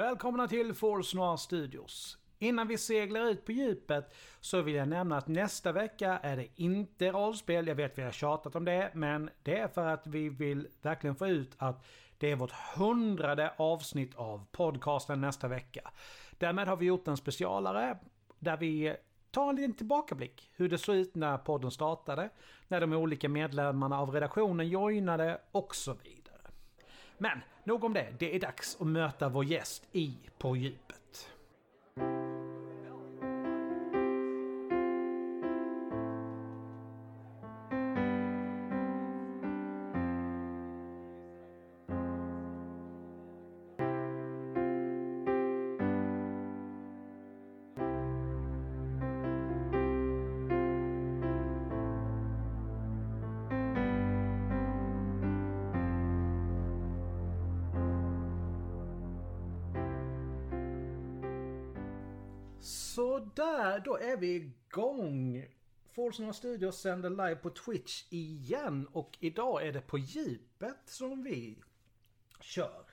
Välkomna till Force Noir Studios. Innan vi seglar ut på djupet så vill jag nämna att nästa vecka är det inte rollspel. Jag vet vi har tjatat om det, men det är för att vi vill verkligen få ut att det är vårt hundrade avsnitt av podcasten nästa vecka. Därmed har vi gjort en specialare där vi tar en liten tillbakablick. Hur det såg ut när podden startade, när de olika medlemmarna av redaktionen joinade och så vidare. Men nog om det. Det är dags att möta vår gäst i På djupet. Sådär, då är vi igång. Force Studios sänder live på Twitch igen och idag är det på djupet som vi kör.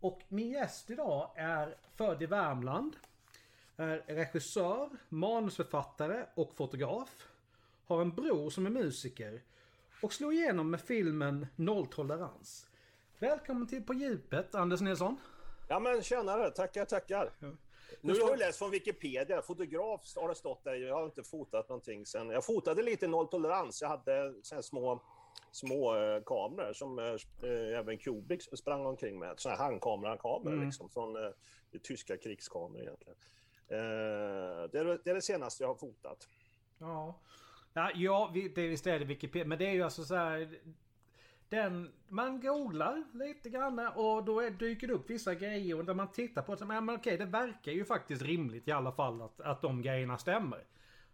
Och min gäst idag är född i Värmland. Är regissör, manusförfattare och fotograf. Har en bror som är musiker. Och slog igenom med filmen Nolltolerans. Välkommen till På djupet, Anders Nilsson. Ja men tjenare, tackar tackar. Nu har jag läst från Wikipedia, fotograf har det stått där. Jag har inte fotat någonting sen. Jag fotade lite nolltolerans. Jag hade så små, små eh, kameror som eh, eh, även Kubik sprang omkring med. Såna här handkamerakameror mm. liksom, från eh, tyska krigskameror egentligen. Eh, det, är, det är det senaste jag har fotat. Ja, ja, ja det, visst är det Wikipedia. Men det är ju alltså så här den, man googlar lite grann och då är, dyker det upp vissa grejer och där man tittar på det. Men okej, det verkar ju faktiskt rimligt i alla fall att, att de grejerna stämmer.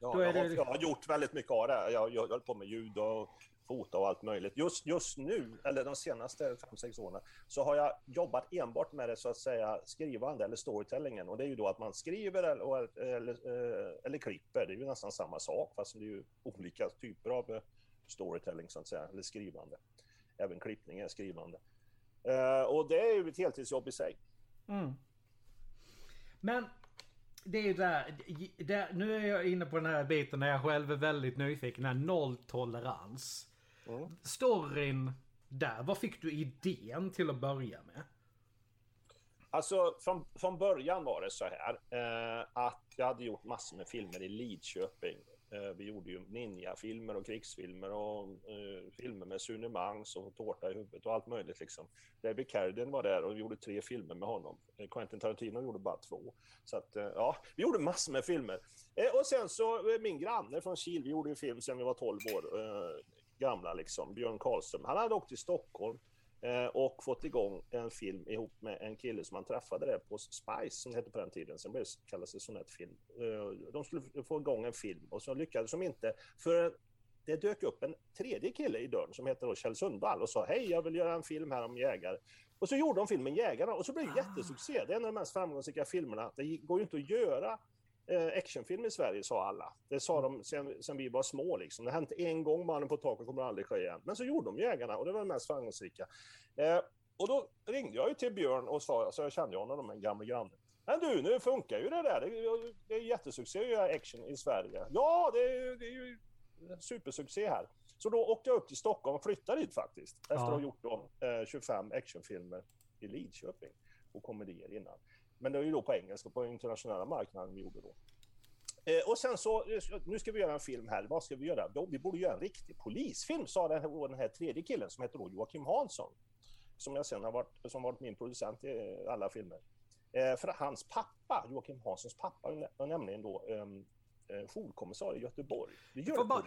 Ja, jag har, det... jag, har, gjort väldigt mycket av det. Jag, jag håller på med ljud och fota och allt möjligt. Just, just nu, eller de senaste 5-6 åren, så har jag jobbat enbart med det så att säga skrivande eller storytellingen. Och det är ju då att man skriver eller, eller, eh, eller klipper. Det är ju nästan samma sak fast det är ju olika typer av eh, storytelling så att säga, eller skrivande även klippning är skrivande. Uh, och det är ju ett heltidsjobb i sig. Mm. Men det är ju där, där, nu är jag inne på den här biten när jag själv är väldigt nyfiken. Här nolltolerans. Mm. Storyn där, vad fick du idén till att börja med? Alltså från, från början var det så här eh, att jag hade gjort massor med filmer i Lidköping Eh, Eh, vi gjorde ju ninjafilmer och krigsfilmer och eh, filmer med Sune Mangs och Tårta i huvudet och allt möjligt. Liksom. Debbie Carradine var där och vi gjorde tre filmer med honom. Eh, Quentin Tarantino gjorde bara två. Så att, eh, ja, vi gjorde massor med filmer. Eh, och sen så min granne från Kil, vi gjorde ju film sen vi var 12 år gamla, liksom, Björn Karlström. Han hade åkt till Stockholm Eh, och fått igång en film ihop med en kille som han träffade där på Spice, som det hette på den tiden. Sen blev det, kallades det Sonettfilm. Eh, de skulle få igång en film och så lyckades de inte. För det dök upp en tredje kille i dörren som heter Kjell Sundvall och sa hej, jag vill göra en film här om jägare. Och så gjorde de filmen Jägarna och så blev det jättesuccé. Det är en av de mest framgångsrika filmerna. Det går ju inte att göra actionfilm i Sverige, sa alla. Det sa de sen, sen vi var små. Liksom. Det har hänt en gång, Mannen på taket kommer aldrig ske igen. Men så gjorde de Jägarna och det var det mest framgångsrika. Eh, och då ringde jag ju till Björn och sa, alltså jag kände honom, en gammal granne. Men du, nu funkar ju det där. Det är, det är jättesuccé att göra action i Sverige. Ja, det är, det är ju supersuccé här. Så då åkte jag upp till Stockholm och flyttade dit faktiskt. Efter att ha gjort då, eh, 25 actionfilmer i Lidköping och komedier innan. Men det var ju då på engelska, på internationella marknaden vi gjorde då. Eh, och sen så, nu ska vi göra en film här, vad ska vi göra? Då, vi borde göra en riktig polisfilm, sa den här, den här tredje killen som heter då Joakim Hansson. Som jag sen har varit, som varit min producent i alla filmer. Eh, för hans pappa, Joakim Hanssons pappa, var nämligen då um, jourkommissarie i Göteborg. Vi gör bara,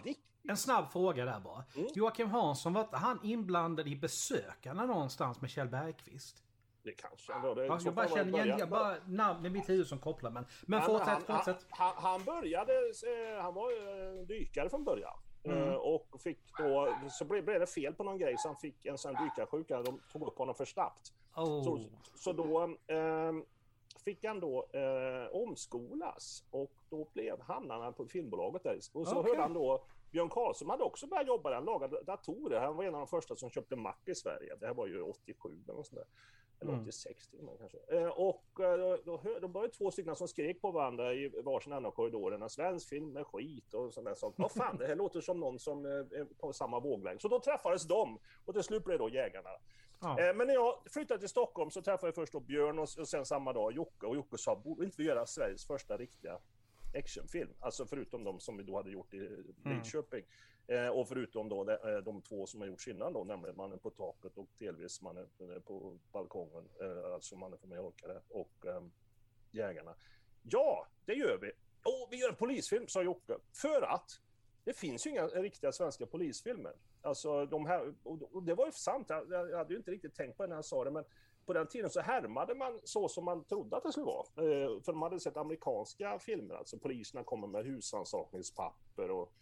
en snabb fråga där bara. Mm. Joakim Hansson, var han inblandad i besökarna någonstans med Kjell Bergqvist? Det kanske ändå. Det, ja, jag bara känner igen, jag bara namn i mitt huvud som kopplar. Men, men han, fortsätt, han, fortsätt. Han, han, började, eh, han var dykare från början. Eh, mm. Och fick då, så blev det fel på någon grej så han fick en sån dykarsjuka. De tog upp honom för snabbt. Oh. Så, så då eh, fick han då eh, omskolas och då blev, hamnade han på filmbolaget där. Och så okay. hörde han då Björn Karlsson hade också börjat jobba där. Han lagade datorer. Han var en av de första som köpte Mac i Sverige. Det här var ju 87 eller sånt där. Eller mm. 86 till och kanske. Eh, och eh, då, då, då var det två stycken som skrek på varandra i varsin ända av korridorerna. Svensk film med skit och sådana saker. Vad fan, det här låter som någon som är på samma våglängd. Så då träffades de och till slut blev det då Jägarna. Ja. Men när jag flyttade till Stockholm så träffade jag först då Björn och, sen samma dag Jocke. Och Jocke sa, borde inte vi göra Sveriges första riktiga actionfilm? Alltså förutom de som vi då hade gjort i mm. Lidköping. Mm. Eh, och förutom då de, eh, de, två som har gjorts innan då, nämligen Mannen på taket och delvis Mannen eh, på balkongen, eh, alltså Mannen från Mallorca och eh, Jägarna. Ja, det gör vi. Och vi gör en polisfilm, sa Jocke. För att det finns ju inga riktiga svenska polisfilmer. Alltså de här, och det var ju sant, jag, hade ju inte riktigt tänkt på det när jag sa det, men på den tiden så härmade man så som man trodde att det skulle vara. Eh, för man hade sett amerikanska filmer, alltså poliserna kommer med husrannsakningspapper och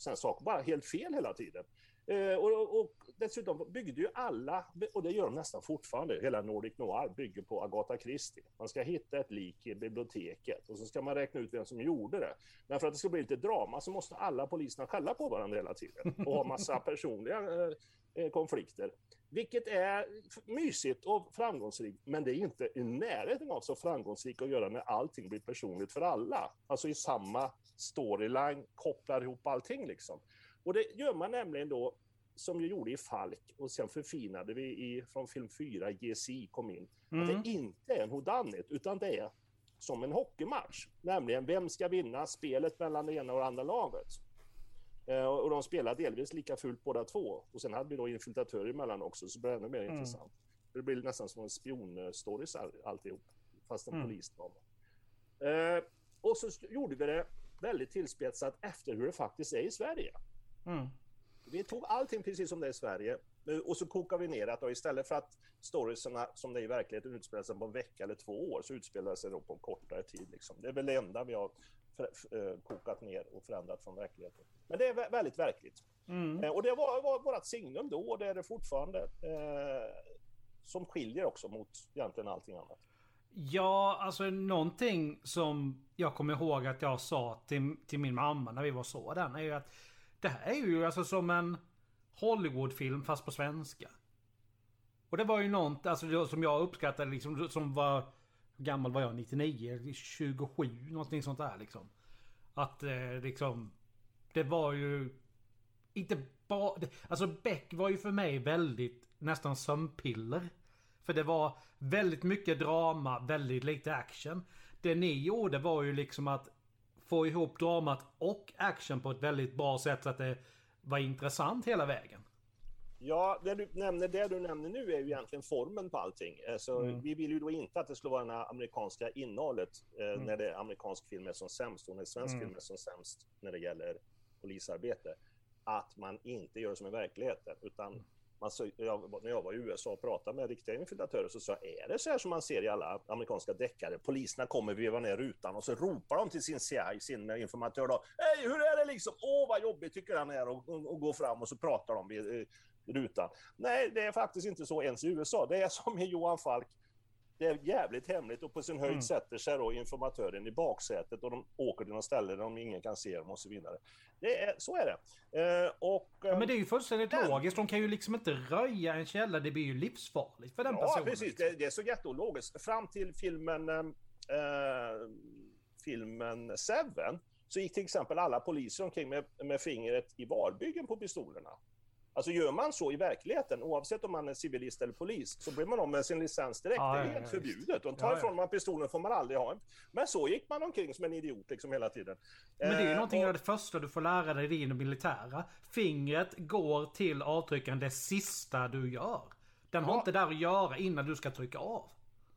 sådana saker. Bara helt fel hela tiden. Eh, och, och, dessutom byggde ju alla, och det gör de nästan fortfarande, hela Nordic Noir bygger på Agatha Christie. Man ska hitta ett lik i biblioteket och så ska man räkna ut vem som gjorde det. Men för att det ska bli lite drama så måste alla poliserna skälla på varandra hela tiden och ha massa personliga eh, eh konflikter. Vilket är mysigt och framgångsrikt, men det är inte i närheten av så framgångsrikt att göra när allting blir personligt för alla. Alltså i samma storyline, kopplar ihop allting liksom. Och det gör man nämligen då som vi gjorde i Falk och sen förfinade vi i, från film 4, GSI kom in. Mm. Att det mm. inte är en houdanit utan det är som en hockeymatch. Nämligen vem ska vinna spelet mellan det ena och det andra laget. Eh, och de spelar delvis lika fult båda två. Och sen hade vi då infiltratörer emellan också, så det blir ännu mer mm. intressant. Det blir nästan som en spionstories alltihop, fast en mm. polisdrama. Eh, och så gjorde vi det väldigt tillspetsat efter hur det faktiskt är i Sverige. Mm. Vi tog allting precis som det är i Sverige och så kokar vi ner det. istället för att storiesarna som det är i verkligheten utspelar sig på en vecka eller två år så utspelar sig då på en kortare tid. Liksom. Det är väl det enda vi har Eh, kokat ner och förändrat från verkligheten. Men det är väldigt verkligt. Mm. Eh, och det var, var vårt signum då och det är det fortfarande. Eh, som skiljer också mot egentligen allting annat. Ja, alltså någonting som jag kommer ihåg att jag sa till, till min mamma när vi var så den är ju att det här är ju alltså som en Hollywoodfilm fast på svenska. Och det var ju något alltså, som jag uppskattade liksom som var gammal var jag? 99? 27? Någonting sånt där liksom. Att eh, liksom... Det var ju... Inte bara... Alltså Beck var ju för mig väldigt nästan sömnpiller. För det var väldigt mycket drama, väldigt lite action. Det ni gjorde var ju liksom att få ihop dramat och action på ett väldigt bra sätt så att det var intressant hela vägen. Ja, det du nämner, det du nämner nu är ju egentligen formen på allting. Så mm. Vi vill ju då inte att det skulle vara det amerikanska innehållet eh, mm. när det är amerikansk film är som sämst och när svensk mm. film är som sämst när det gäller polisarbete. Att man inte gör som i verkligheten, utan man, så, jag, när jag var i USA och pratade med riktiga infiltratörer så sa jag, är det så här som man ser i alla amerikanska deckare? Poliserna kommer veva ner rutan och så ropar de till sin CI, sin informatör då, Hej, hur är det liksom? Åh, vad jobbigt tycker han är och, och, och går fram och så pratar de vid, rutan. Nej, det är faktiskt inte så ens i USA. Det är som i Johan Falk. Det är jävligt hemligt och på sin höjd mm. sätter sig då informatören i baksätet och de åker till något ställe där ingen kan se dem och så vidare. Det är, så är det. Eh, och, ja, men det är ju fullständigt den, logiskt. De kan ju liksom inte röja en källa. Det blir ju livsfarligt för den ja, personen. Ja, precis. Det, det, är så jätteologiskt. Fram till filmen, eh, filmen Seven så gick till exempel alla poliser omkring med, med fingret i varbyggen på pistolerna. Alltså gör man så i verkligheten, oavsett om man är civilist eller polis, så blir man av med sin licens direkt. Ja, det är helt ja, förbjudet. De tar ja, ifrån man pistolen får man aldrig ha. Men så gick man omkring som en idiot liksom hela tiden. Men det är ju eh, någonting och... av det första du får lära dig i det militära. Fingret går till avtryckaren det sista du gör. Den har inte där att göra innan du ska trycka av.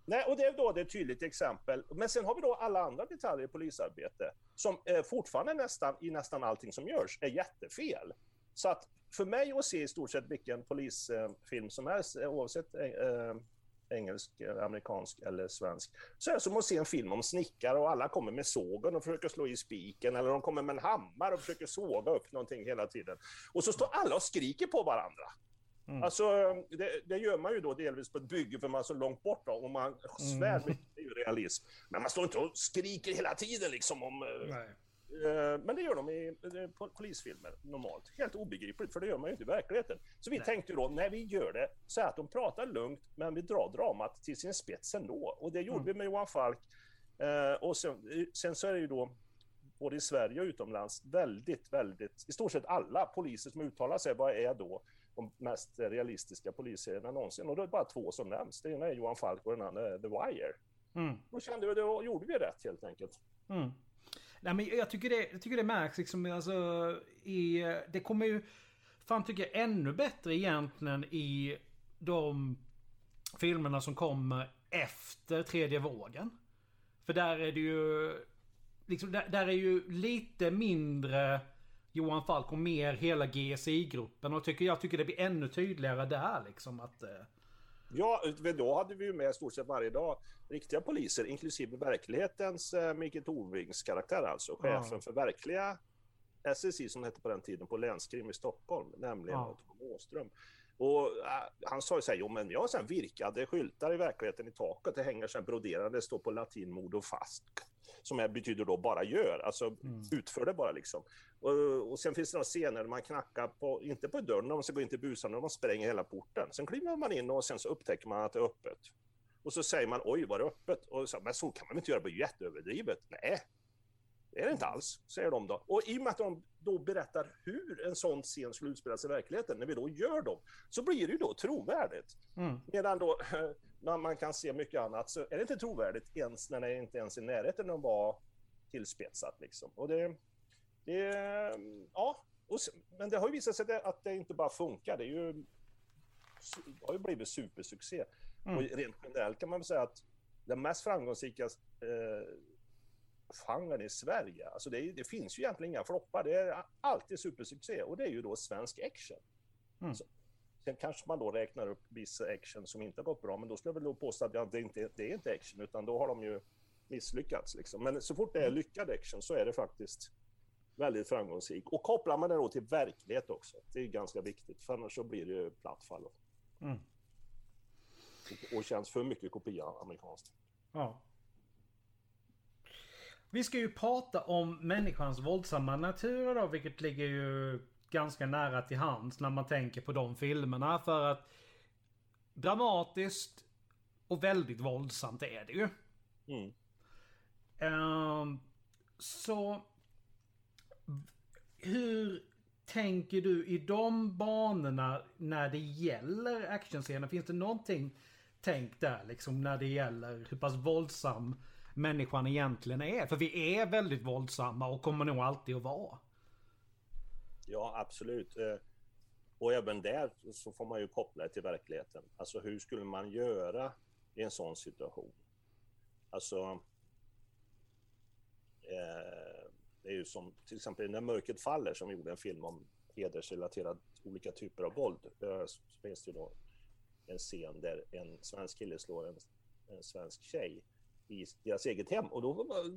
Nej, och det är då det är ett tydligt exempel. Men sen har vi då alla andra detaljer i polisarbete som eh, fortfarande nästan i nästan allting som görs är jättefel. Så att för mig att se i stort sett vilken polisfilm som helst, oavsett eh, engelsk, amerikansk eller svensk, så är det som att se en film om snickare och alla kommer med sågen och försöker slå i spiken eller de kommer med en hammare och försöker såga upp någonting hela tiden. Och så står alla och skriker på varandra. Mm. Alltså, det, det, gör man ju då delvis på ett bygge för man är så långt bort då, och man mm. svär mycket, är ju realism. Men man står inte och skriker hela tiden liksom om... Eh, Nej Eh, men det gör de i polisfilmer normalt. Helt obegripligt, för det gör man ju inte i verkligheten. Så vi Nej. tänkte då, när vi gör det, så att de pratar lugnt, men vi drar dramat till sin spets ändå. Och det gjorde mm. vi med Johan Falk. Eh, och sen, sen så är det ju då både i Sverige och utomlands, väldigt, väldigt, i stort sett alla poliser som uttalar sig, vad är då de mest realistiska polisserierna någonsin? Och då är det bara två som nämns. Det ena är Johan Falk och den andra är The Wire. Mm. Då kände vi, då gjorde vi rätt helt enkelt. Mm. Nej, men jag tycker det, jag tycker det märks liksom, alltså, i, det kommer ju, fan tycker jag, ännu bättre egentligen i de filmerna som kommer efter tredje vågen. För där är det ju, liksom, där, där är ju lite mindre Johan Falk och mer hela GSI-gruppen. Och tycker, jag tycker det blir ännu tydligare där liksom att... Eh, Ja, då hade vi ju med stort sett varje dag riktiga poliser, inklusive verklighetens eh, Micke Tornvings karaktär alltså, chefen ja. för verkliga SSI som hette på den tiden på länskrim i Stockholm, nämligen ja. Tom Åström. Och äh, han sa ju så här, jo men jag har sen virkade skyltar i verkligheten i taket, det hänger sen broderade, det står på latin modo fast som är, betyder då bara gör, alltså mm. utför det bara liksom. Och, och sen finns det några scener där man knackar på, inte på dörren när man ska gå in till busan, när man spränger hela porten. Sen kliver man in och sen så upptäcker man att det är öppet. Och så säger man oj, var det öppet? Och så, men så kan man inte göra, det är jätteöverdrivet. Nej, det är det inte alls, säger de då. Och i och med att de då berättar hur en sån scen skulle utspelas i verkligheten, när vi då gör dem, så blir det ju då trovärdigt. Mm. Medan då, man kan se mycket annat, så är det inte trovärdigt ens när det inte ens är i närheten av att vara tillspetsat. Liksom. Och det, det, ja, och, men det har ju visat sig att det inte bara funkar, det, är ju, det har ju blivit supersuccé. Mm. Och rent generellt kan man säga att den mest framgångsrika eh, genren i Sverige. Alltså det, det, finns ju egentligen inga floppar. Det är alltid supersuccé och det är ju då svensk action. Mm. Så, sen kanske man då räknar upp vissa action som inte har gått bra, men då skulle jag väl då påstå att ja, det, inte, det är inte action, utan då har de ju misslyckats. Liksom. Men så fort det är mm. lyckad action så är det faktiskt väldigt framgångsrik. Och kopplar man det då till verklighet också, det är ganska viktigt, för annars så blir det ju platt fall. Mm. Och känns för mycket kopia amerikanskt. Ja. Vi ska ju prata om människans våldsamma natur då, vilket ligger ju ganska nära till hands när man tänker på de filmerna. För att dramatiskt och väldigt våldsamt är det ju. Mm. Um, så hur tänker du i de banorna när det gäller actionscener? Finns det någonting tänkt där liksom när det gäller hur pass våldsam människan egentligen är. För vi är väldigt våldsamma och kommer nog alltid att vara. Ja, absolut. Eh, och även där så får man ju koppla det till verkligheten. Alltså hur skulle man göra i en sån situation? Alltså... Eh, det är ju som till exempel När mörkret faller som gjorde en film om hedersrelaterad olika typer av våld. Eh, så finns det ju då en scen där en svensk kille slår en, en svensk tjej i deras eget hem. Och då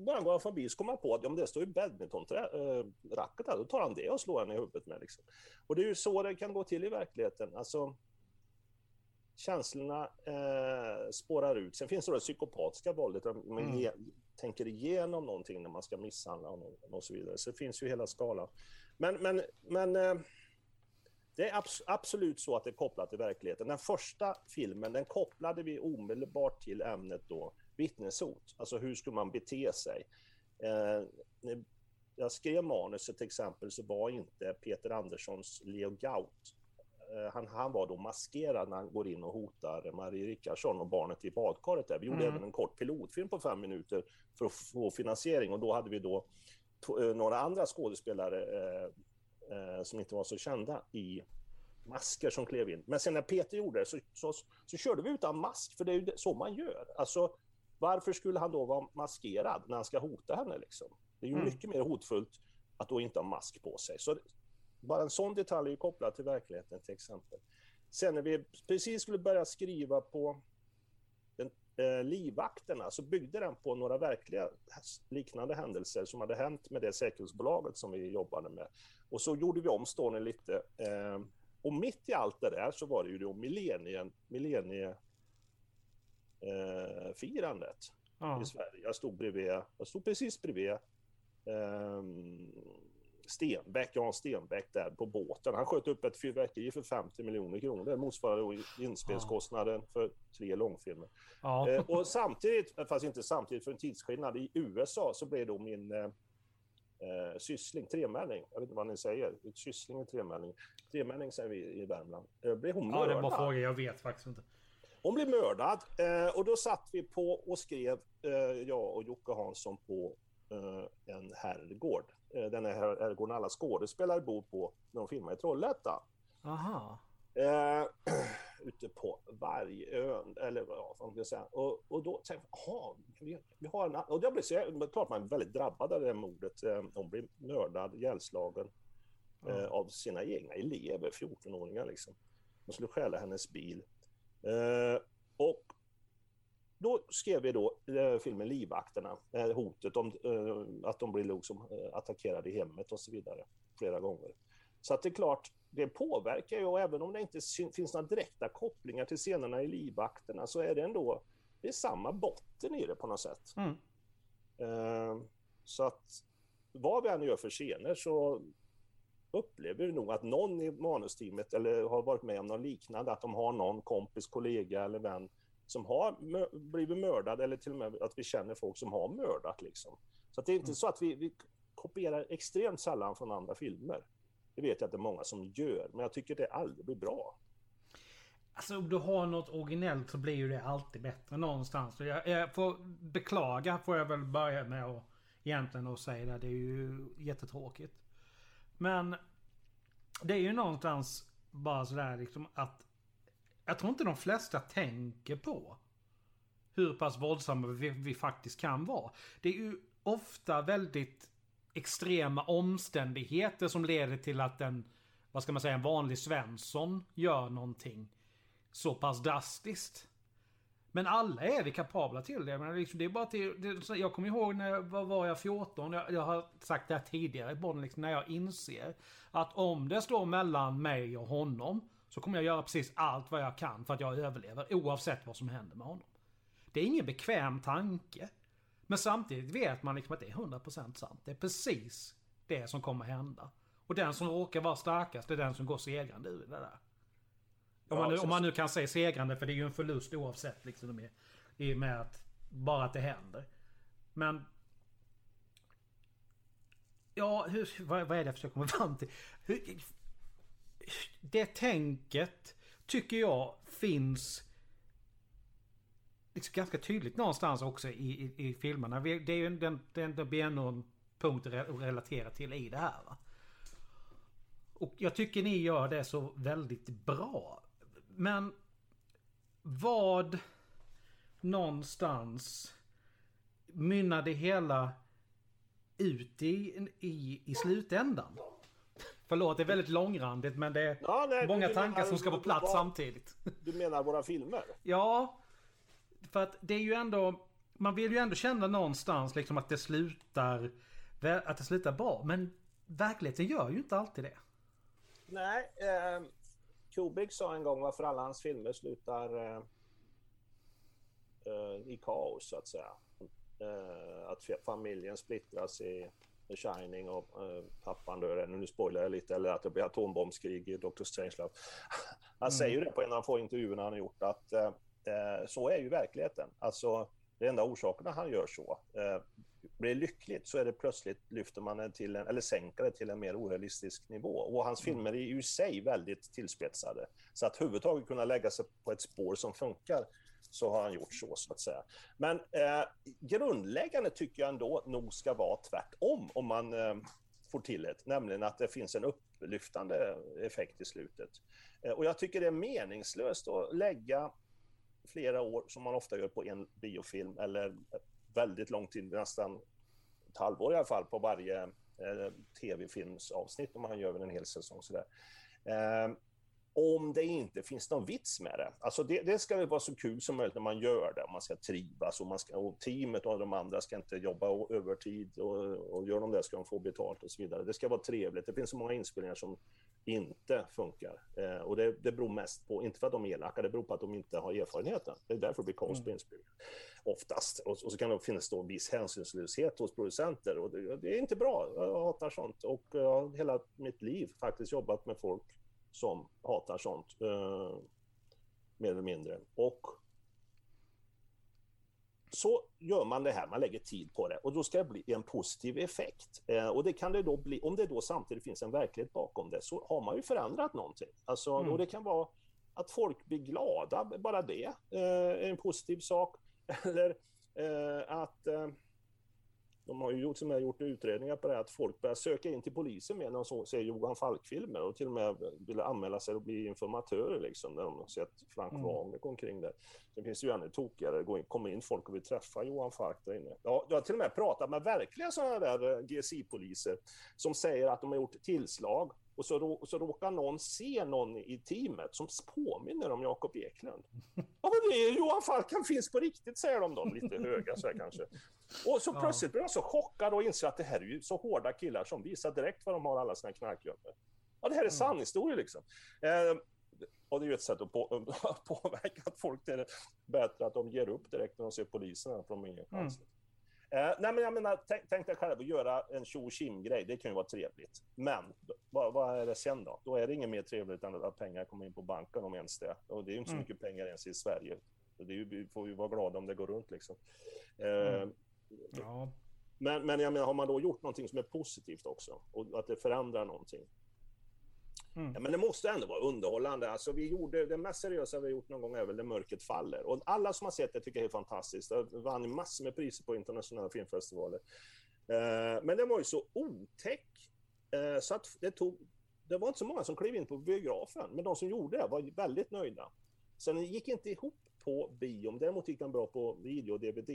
bara går han förbi så kommer han på att ja, men det står ju badmintonracket här. Då tar han det och slår henne i huvudet med. Liksom. Och det är ju så det kan gå till i verkligheten. Alltså, känslorna eh, spårar ut. Sen finns det det psykopatiska våldet, där man mm. ge, tänker igenom någonting när man ska misshandla någon och så vidare. Så det finns ju hela skalan. Men, men, men eh, det är abs absolut så att det är kopplat till verkligheten. Den första filmen, den kopplade vi omedelbart till ämnet då vittneshot. Alltså hur skulle man bete sig? Eh, när jag skrev manuset till exempel så var inte Peter Anderssons Leo Gaut eh, han, han, var då maskerad när han går in och hotar Marie Rickardsson och barnet i badkaret där. Vi gjorde mm. även en kort pilotfilm på fem minuter för att få finansiering och då hade vi då eh, några andra skådespelare eh, eh, som inte var så kända i masker som klev in. Men sen när Peter gjorde det så, så, så körde vi utan mask, för det är ju så man gör. Alltså, varför skulle han då vara maskerad när han ska hota henne? Liksom? Det är ju mm. mycket mer hotfullt att då inte ha mask på sig. Så bara en sån detalj är kopplad till verkligheten till exempel. Sen när vi precis skulle börja skriva på den, eh, livvakterna så byggde den på några verkliga liknande händelser som hade hänt med det säkerhetsbolaget som vi jobbade med. Och så gjorde vi om storyn lite. Eh, och mitt i allt det där så var det ju då millenien, millennie eh, firandet ja. i Sverige. Jag stod bredvid, jag stod precis bredvid um, Stenbeck, Jan Stenbeck där på båten. Han sköt upp ett fyrverkeri för 50 miljoner kronor. Det motsvarar inspelskostnaden för tre långfilmer. Ja. Eh, och samtidigt, fast inte samtidigt för en tidsskillnad, i USA så blev då min eh, eh, syssling, tremänning, jag vet inte vad ni säger, syssling och tremänning. Tremänning säger vi i Värmland. Eh, blev hon mördad? Ja, det är bara fråga, jag vet faktiskt inte. Hon blev mördad eh, och då satt vi på och skrev, eh, jag och Jocke Hansson på eh, en herrgård. Den här herrgården alla skådespelare bor på när de filmar i Trollhättan. Aha. Eh, ute på Vargön, eller vad man ska säga. Och, och då tänkte jag, vi, vi har en... Och det blev så, klart man är väldigt drabbad av det här mordet. Hon blev mördad, ihjälslagen mm. eh, av sina egna elever, 14-åringar liksom. De skulle stjäla hennes bil. Eh, och då skrev vi då eh, filmen Livvakterna, eh, hotet om eh, att de blir liksom, eh, attackerade i hemmet och så vidare flera gånger. Så att det är klart, det påverkar ju och även om det inte finns några direkta kopplingar till scenerna i livvakterna så är det ändå det är samma botten i det på något sätt. Mm. Uh, så att vad vi än gör för scener så upplever nog att någon i manusteamet eller har varit med om något liknande, att de har någon kompis, kollega eller vän som har blivit mördad eller till och med att vi känner folk som har mördat. Liksom. Så det är inte mm. så att vi, vi kopierar extremt sällan från andra filmer. Det vet jag att det är många som gör, men jag tycker det aldrig blir bra. Alltså om du har något originellt så blir ju det alltid bättre någonstans. Jag, jag får beklaga får jag väl börja med att egentligen att säga det. Det är ju jättetråkigt. Men det är ju någonstans bara sådär liksom att jag tror inte de flesta tänker på hur pass våldsamma vi, vi faktiskt kan vara. Det är ju ofta väldigt extrema omständigheter som leder till att en, vad ska man säga, en vanlig Svensson gör någonting så pass drastiskt. Men alla är vi kapabla till det. Men liksom, det är bara till, det, jag kommer ihåg när jag var, var jag 14, jag, jag, har sagt det här tidigare i podden, liksom, när jag inser att om det står mellan mig och honom så kommer jag göra precis allt vad jag kan för att jag överlever oavsett vad som händer med honom. Det är ingen bekväm tanke. Men samtidigt vet man liksom att det är 100% sant. Det är precis det som kommer hända. Och den som råkar vara starkast är den som går segrande ur det där. Om, man, nu, om man nu kan säga segrande för det är ju en förlust oavsett liksom med, i och med att bara att det händer. Men... Ja, hur, vad, vad är det jag försöker komma fram till? Hur, det tänket tycker jag finns liksom ganska tydligt någonstans också i, i, i filmerna. Det är ju den, den, det blir en punkt att relatera till i det här. Va? Och jag tycker ni gör det så väldigt bra. Men vad någonstans mynnar det hela ut i, i, i slutändan? Förlåt, det är väldigt långrandigt men det är ja, nej, många tankar som ska på plats var, samtidigt. Du menar våra filmer? Ja. För att det är ju ändå... Man vill ju ändå känna någonstans liksom att det slutar... Att det slutar bra. Men verkligheten gör ju inte alltid det. Nej. Eh, Kubrick sa en gång varför alla hans filmer slutar eh, eh, i kaos så att säga. Eh, att familjen splittras i The Shining och uh, pappan dör, nu spoilar jag lite, eller att det blir atombombskrig i Dr. Strangelove. Han mm. säger ju det på en av de få intervjuerna han har gjort, att uh, så är ju verkligheten. Alltså, det enda orsakerna han gör så. Blir lyckligt så är det plötsligt lyfter man det till en, eller sänker det till en mer orealistisk nivå. Och hans mm. filmer är ju i sig väldigt tillspetsade. Så att huvudtaget kunna lägga sig på ett spår som funkar så har han gjort så, så att säga. Men eh, grundläggande tycker jag ändå nog ska vara tvärtom om man eh, får till det, nämligen att det finns en upplyftande effekt i slutet. Eh, och jag tycker det är meningslöst att lägga flera år, som man ofta gör på en biofilm, eller väldigt lång tid, nästan ett halvår i alla fall, på varje eh, tv-filmsavsnitt om man gör en hel säsong. Sådär. Eh, om det inte finns någon vits med det. Alltså det, det ska vara så kul som möjligt när man gör det, man ska trivas och, man ska, och teamet och de andra ska inte jobba övertid och, och gör de det ska de få betalt och så vidare. Det ska vara trevligt. Det finns så många inspelningar som inte funkar eh, och det, det beror mest på, inte för att de är elaka, det beror på att de inte har erfarenheten. Det är därför det blir konst på mm. inspelningen. Oftast. Och, och, så kan det finnas då en viss hänsynslöshet hos producenter och det, det, är inte bra. Jag hatar sånt och jag har hela mitt liv faktiskt jobbat med folk som hatar sånt. Eh, mer eller mindre. Och så gör man det här, man lägger tid på det och då ska det bli en positiv effekt. Eh, och det kan det då bli, om det då samtidigt finns en verklighet bakom det, så har man ju förändrat någonting. Alltså, mm. Och det kan vara att folk blir glada, bara det eh, är en positiv sak. Eller eh, att eh, de har ju gjort, som jag gjort utredningar på det, att folk börjar söka in till polisen mer när de ser Johan Falk-filmer och till och med vill anmäla sig och bli informatörer liksom, när de har sett Frank mm. Wagner gå omkring där. Det finns ju ännu tokigare, det kommer in folk och vill träffa Johan Falk där inne. Ja, jag har till och med pratat med verkliga sådana där eh, GSI-poliser som säger att de har gjort tillslag och så, så råkar någon se någon i teamet som påminner om Jakob Eklund. Ja, men det är Johan Falk, han finns på riktigt, säger de då, lite höga så här kanske. Och så plötsligt blir de så chockade och inser att det här är ju så hårda killar som visar direkt var de har alla sina knarkgömmor. Ja, det här är mm. sann historia liksom. Eh, och det är ju ett sätt att på, påverka att folk det är bättre att de ger upp direkt när de ser polisen, för de har ingen chans. Mm. Eh, nej, men jag menar, tänk, tänk dig själv att göra en tjo grej det kan ju vara trevligt. Men vad, vad, är det sen då? Då är det inget mer trevligt än att pengar kommer in på banken om ens det. Och det är ju inte så mm. mycket pengar ens i Sverige. Det är vi får ju vara glada om det går runt liksom. Eh, mm. ja. men, men jag menar, har man då gjort någonting som är positivt också och att det förändrar någonting, Mm. Ja, men det måste ändå vara underhållande. Alltså, vi gjorde, det mest seriösa vi har gjort någon gång är väl När mörkret faller. Och alla som har sett det tycker jag är fantastiskt. Det vann massor med priser på internationella filmfestivaler. Eh, men den var ju så otäck eh, så att det tog... Det var inte så många som klev in på biografen, men de som gjorde det var väldigt nöjda. Sen gick inte ihop på bio, däremot gick den bra på video och DVD.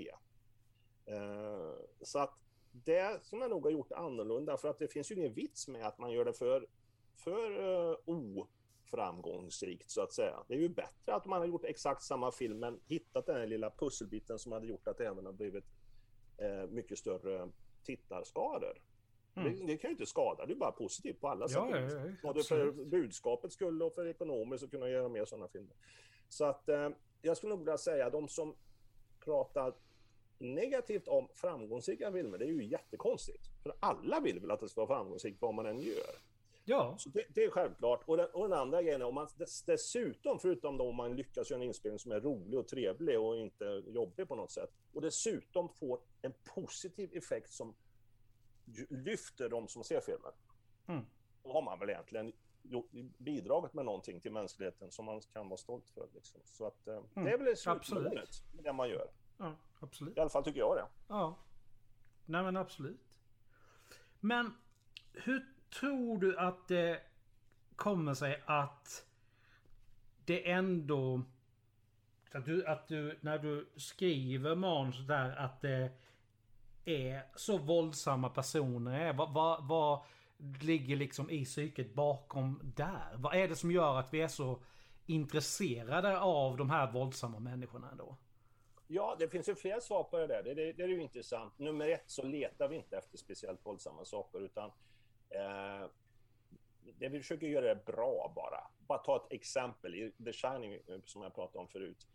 Eh, så att det som jag nog har gjort annorlunda, för att det finns ju ingen vits med att man gör det för för uh, oframgångsrikt så att säga. Det är ju bättre att man har gjort exakt samma film men hittat den här lilla pusselbiten som hade gjort att det även har blivit uh, mycket större tittarskador. Mm. Det, det, kan ju inte skada, det är bara positivt på alla sätt. Ja, ja, ja, Både för budskapets skull och för ekonomiskt att kunna göra mer sådana filmer. Så att uh, jag skulle nog vilja säga de som pratar negativt om framgångsrika filmer, det är ju jättekonstigt. För alla vill väl att det ska vara framgångsrikt vad man än gör. Ja. Så det, det, är självklart. Och den, och den andra grejen är om man dessutom, förutom då om man lyckas göra en inspelning som är rolig och trevlig och inte jobbig på något sätt, och dessutom får en positiv effekt som lyfter de som ser filmen. Mm. Då har man väl egentligen bidragit med någonting till mänskligheten som man kan vara stolt för. Liksom. Så att, eh, mm. det är väl slutmålet med det man gör. Ja, absolut. I alla fall tycker jag det. Ja. Nej men absolut. Men hur tror du att det kommer sig att det ändå... Att du, att du när du skriver manus där att det är så våldsamma personer Vad, vad, vad ligger liksom i psyket bakom där? Vad är det som gör att vi är så intresserade av de här våldsamma människorna ändå? Ja, det finns ju flera svar på det där. Det, det, det är ju intressant. Nummer ett så letar vi inte efter speciellt våldsamma saker utan Eh, det vi försöker göra är bra bara. Bara ta ett exempel i The Shining eh, som jag pratade om förut.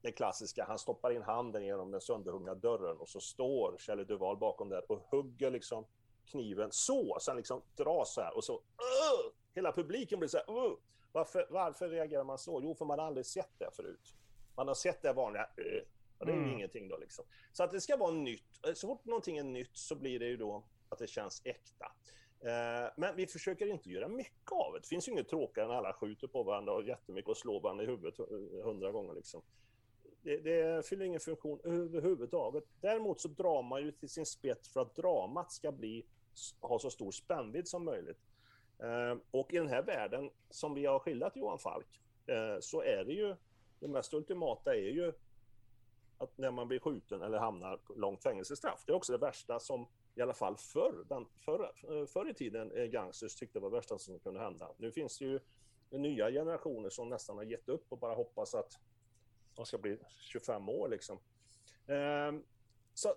Det klassiska, han stoppar in handen genom den sönderhuggna dörren och så står Shelley Duval bakom där och hugger liksom kniven så, sen liksom drar så här och så uh! Hela publiken blir så här uh! varför, varför reagerar man så? Jo, för man har aldrig sett det förut. Man har sett det vanliga uh! och det är ju mm. ingenting då liksom. Så att det ska vara nytt. Så fort någonting är nytt så blir det ju då att det känns äkta. Eh, men vi försöker inte göra mycket av det. Det finns ju inget tråkigare än alla skjuter på varandra och jättemycket och slår varandra i huvudet eh, hundra gånger. Liksom. Det, det fyller ingen funktion överhuvudtaget. Däremot så drar man ju till sin spets för att dramat ska bli, ha så stor spännvidd som möjligt. Eh, och i den här världen som vi har skildrat Johan Falk så är det ju det mest ultimata är ju att när man blir skjuten eller hamnar på långt fängelsestraff. Det är också det värsta som i alla fall förr, den, förr, eh, förr i tiden eh, gangsters tyckte det var det värsta som kunde hända. Nu finns det ju nya generationer som nästan har gett upp och bara hoppas att de ska bli 25 år liksom. Eh, så,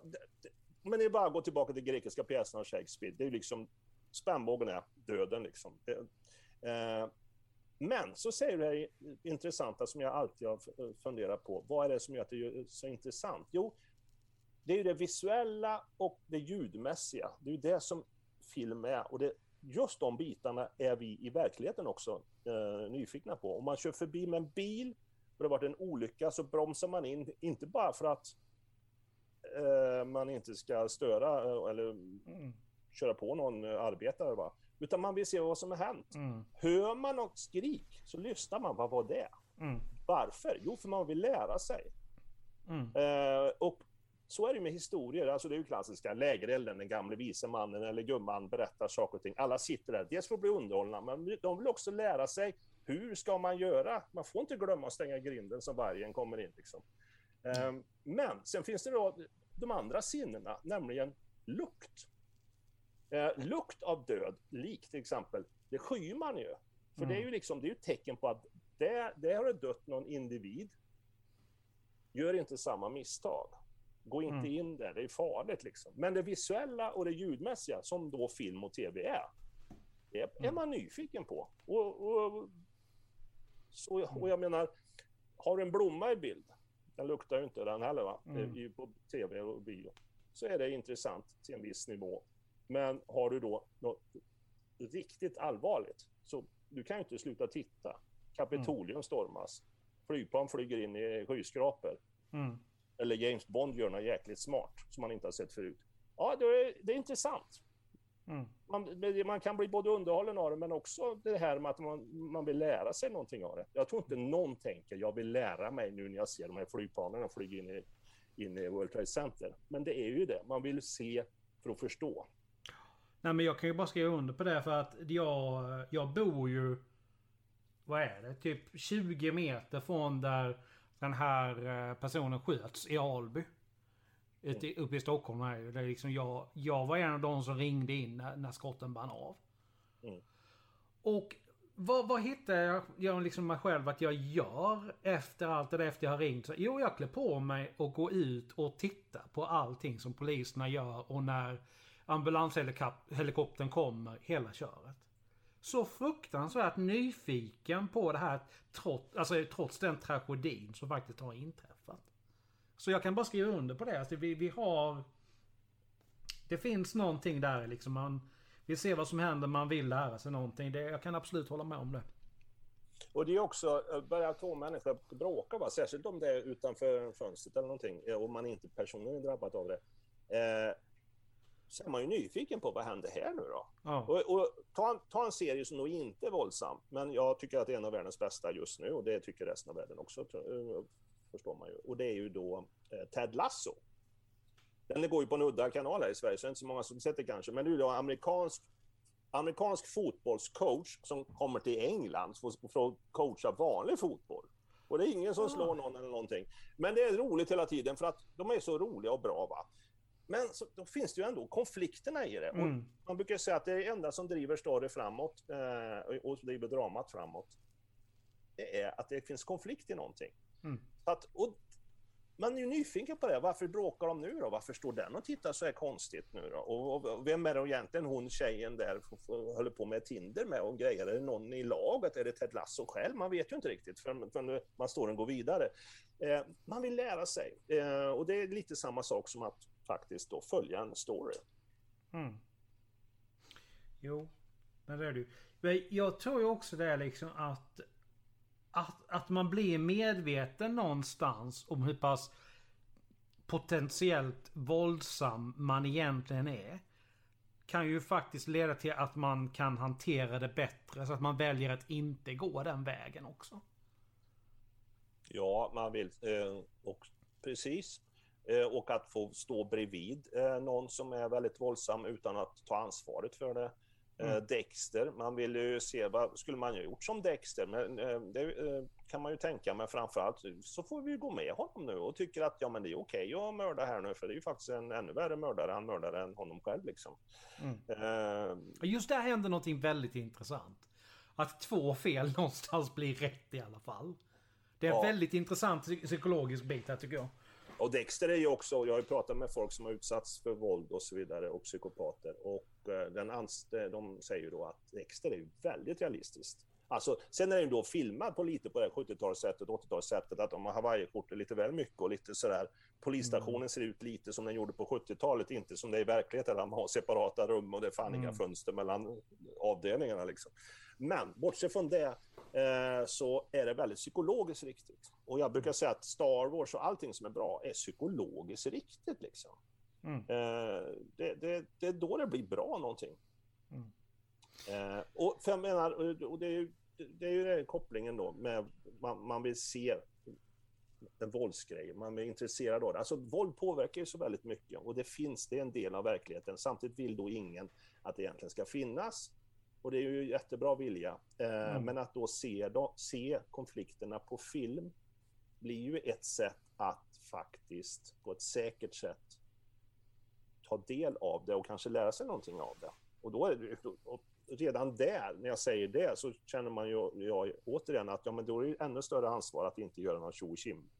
men det är bara att gå tillbaka till grekiska pjäserna av Shakespeare. Det är ju liksom, spännbågen är döden liksom. Eh, Men så säger du det här intressanta som jag alltid har funderat på. Vad är det som gör att det är så intressant? Jo, det är ju det visuella och det ljudmässiga. Det är ju det som film är. Och det, just de bitarna är vi i verkligheten också eh, nyfikna på. Om man kör förbi med en bil och det har varit en olycka så bromsar man in, inte bara för att eh, man inte ska störa eh, eller mm. köra på någon eh, arbetare, va? utan man vill se vad som har hänt. Mm. Hör man något skrik så lyssnar man, vad var det? Mm. Varför? Jo, för man vill lära sig. Mm. Eh, och så är det med historier, alltså det är ju klassiska, lägerelden, den gamle vise mannen eller gumman berättar saker och ting. Alla sitter där, dels för att bli underhållna, men de vill också lära sig hur ska man göra? Man får inte glömma att stänga grinden som vargen kommer in. Liksom. Mm. Men sen finns det då de andra sinnena, nämligen lukt. Eh, lukt av död, lik till exempel, det skyr man ju. För mm. det är ju liksom, det är ett tecken på att det, det har det dött någon individ. Gör inte samma misstag. Gå inte mm. in där, det är farligt liksom. Men det visuella och det ljudmässiga, som då film och tv är, det är mm. man nyfiken på. Och, och, så, och jag menar, har du en blomma i bild, den luktar ju inte den heller va? Mm. På tv och bio. Så är det intressant till en viss nivå. Men har du då något riktigt allvarligt, så du kan ju inte sluta titta. Kapitolium mm. stormas. Flygplan flyger in i skyskrapor. Mm eller James Bond gör något jäkligt smart som man inte har sett förut. Ja, det är, det är intressant. Mm. Man, man, kan bli både underhållen av det, men också det här med att man, man vill lära sig någonting av det. Jag tror inte någon tänker, jag vill lära mig nu när jag ser de här flygplanen flyga in i, in i World Trade Center. Men det är ju det, man vill se för att förstå. Nej men jag kan ju bara skriva under på det för att jag, jag bor ju... Vad är det? Typ 20 meter från där den här eh, personen sköts i Alby. Mm. Uppe i Stockholm är ju. Det är liksom jag, jag var en av de som ringde in när, när skotten brann av. Mm. Och vad, vad hittar jag, jag liksom mig själv att jag gör efter allt det där efter jag har ringt? Så, jo, jag klär på mig och går ut och tittar på allting som poliserna gör och när ambulanshelikoptern kommer, hela köret så fruktansvärt nyfiken på det här trots, alltså, trots den tragedin som faktiskt har inträffat. Så jag kan bara skriva under på det. Alltså, vi, vi har... Det finns någonting där liksom. Man vill se vad som händer, man vill lära sig någonting. Det, jag kan absolut hålla med om det. Och det är också, eh, börjar två människor bråka, va? särskilt om det är utanför fönstret eller någonting, eh, och man inte personligen är drabbad av det. Eh, så är man ju nyfiken på vad händer här nu då? Ja. Och, och, ta, en, ta en serie som nog inte är våldsam, men jag tycker att det är en av världens bästa just nu och det tycker resten av världen också, eh, förstår man ju. Och det är ju då eh, Ted Lasso. Den går ju på en udda kanal här i Sverige, så det är inte så många som sett det kanske, men det är ju då amerikansk amerikansk fotbollscoach som kommer till England för att coacha vanlig fotboll. Och det är ingen som slår någon eller någonting. Men det är roligt hela tiden för att de är så roliga och bra. Va? Men så, då finns det ju ändå konflikterna i det. Mm. man brukar säga att det enda som driver story framåt eh, och driver dramat framåt, det är att det finns konflikt i någonting. Mm. Att, och man är ju nyfiken på det. Varför bråkar de nu då? Varför står den och tittar så här konstigt nu då? Och, och vem är det egentligen hon tjejen där håller på med Tinder med och grejer? Är det någon i laget? Är det Ted Lasso själv? Man vet ju inte riktigt förrän för man står och går vidare. Eh, man vill lära sig. Eh, och det är lite samma sak som att faktiskt då följa en story. Mm. Jo, men det är. Men jag tror ju också det är liksom att, att, att man blir medveten någonstans om hur pass potentiellt våldsam man egentligen är. Kan ju faktiskt leda till att man kan hantera det bättre. Så att man väljer att inte gå den vägen också. Ja, man vill. Eh, och precis. Eh, och att få stå bredvid eh, någon som är väldigt våldsam utan att ta ansvaret för det. Eh, mm. Dexter, man vill ju se vad skulle man ha gjort som Dexter? Men det kan man ju tänka, men framförallt så får vi gå med honom nu och tycker att ja, men det är okej okay att mörda här nu, för det är ju faktiskt en ännu värre mördare, han mördar än honom själv liksom. Mm. Uh, Just där händer någonting väldigt intressant. Att två fel någonstans blir rätt i alla fall. Det är en ja. väldigt intressant psykologisk bit här tycker jag. Och Dexter är ju också, jag har ju pratat med folk som har utsatts för våld och så vidare och psykopater och eh, den anst de säger ju då att Dexter är väldigt realistiskt. Alltså, sen är den då filmad på lite på det 70-talssättet, 80-talssättet, att de har Hawaii-kort lite väl mycket och lite sådär. Polisstationen mm. ser ut lite som den gjorde på 70-talet, inte som det är i verkligheten, där man har separata rum och det är fan mm. inga fönster mellan avdelningarna liksom. Men bortsett från det eh, så är det väldigt psykologiskt riktigt. Och jag brukar säga att Star Wars och allting som är bra är psykologiskt riktigt liksom. Mm. Eh, det, det, det är då det blir bra någonting. Mm. Eh, och för jag menar, och det är ju, det är ju den kopplingen då med man, man vill se en våldsgrej, man är intresserad av det. Alltså våld påverkar ju så väldigt mycket och det finns, det är en del av verkligheten. Samtidigt vill då ingen att det egentligen ska finnas. Och det är ju jättebra vilja. Eh, mm. Men att då se, då se konflikterna på film blir ju ett sätt att faktiskt på ett säkert sätt ta del av det och kanske lära sig någonting av det. Och då är det, och redan där, när jag säger det, så känner man ju jag, återigen att ja, men då är det ännu större ansvar att inte göra någon tjo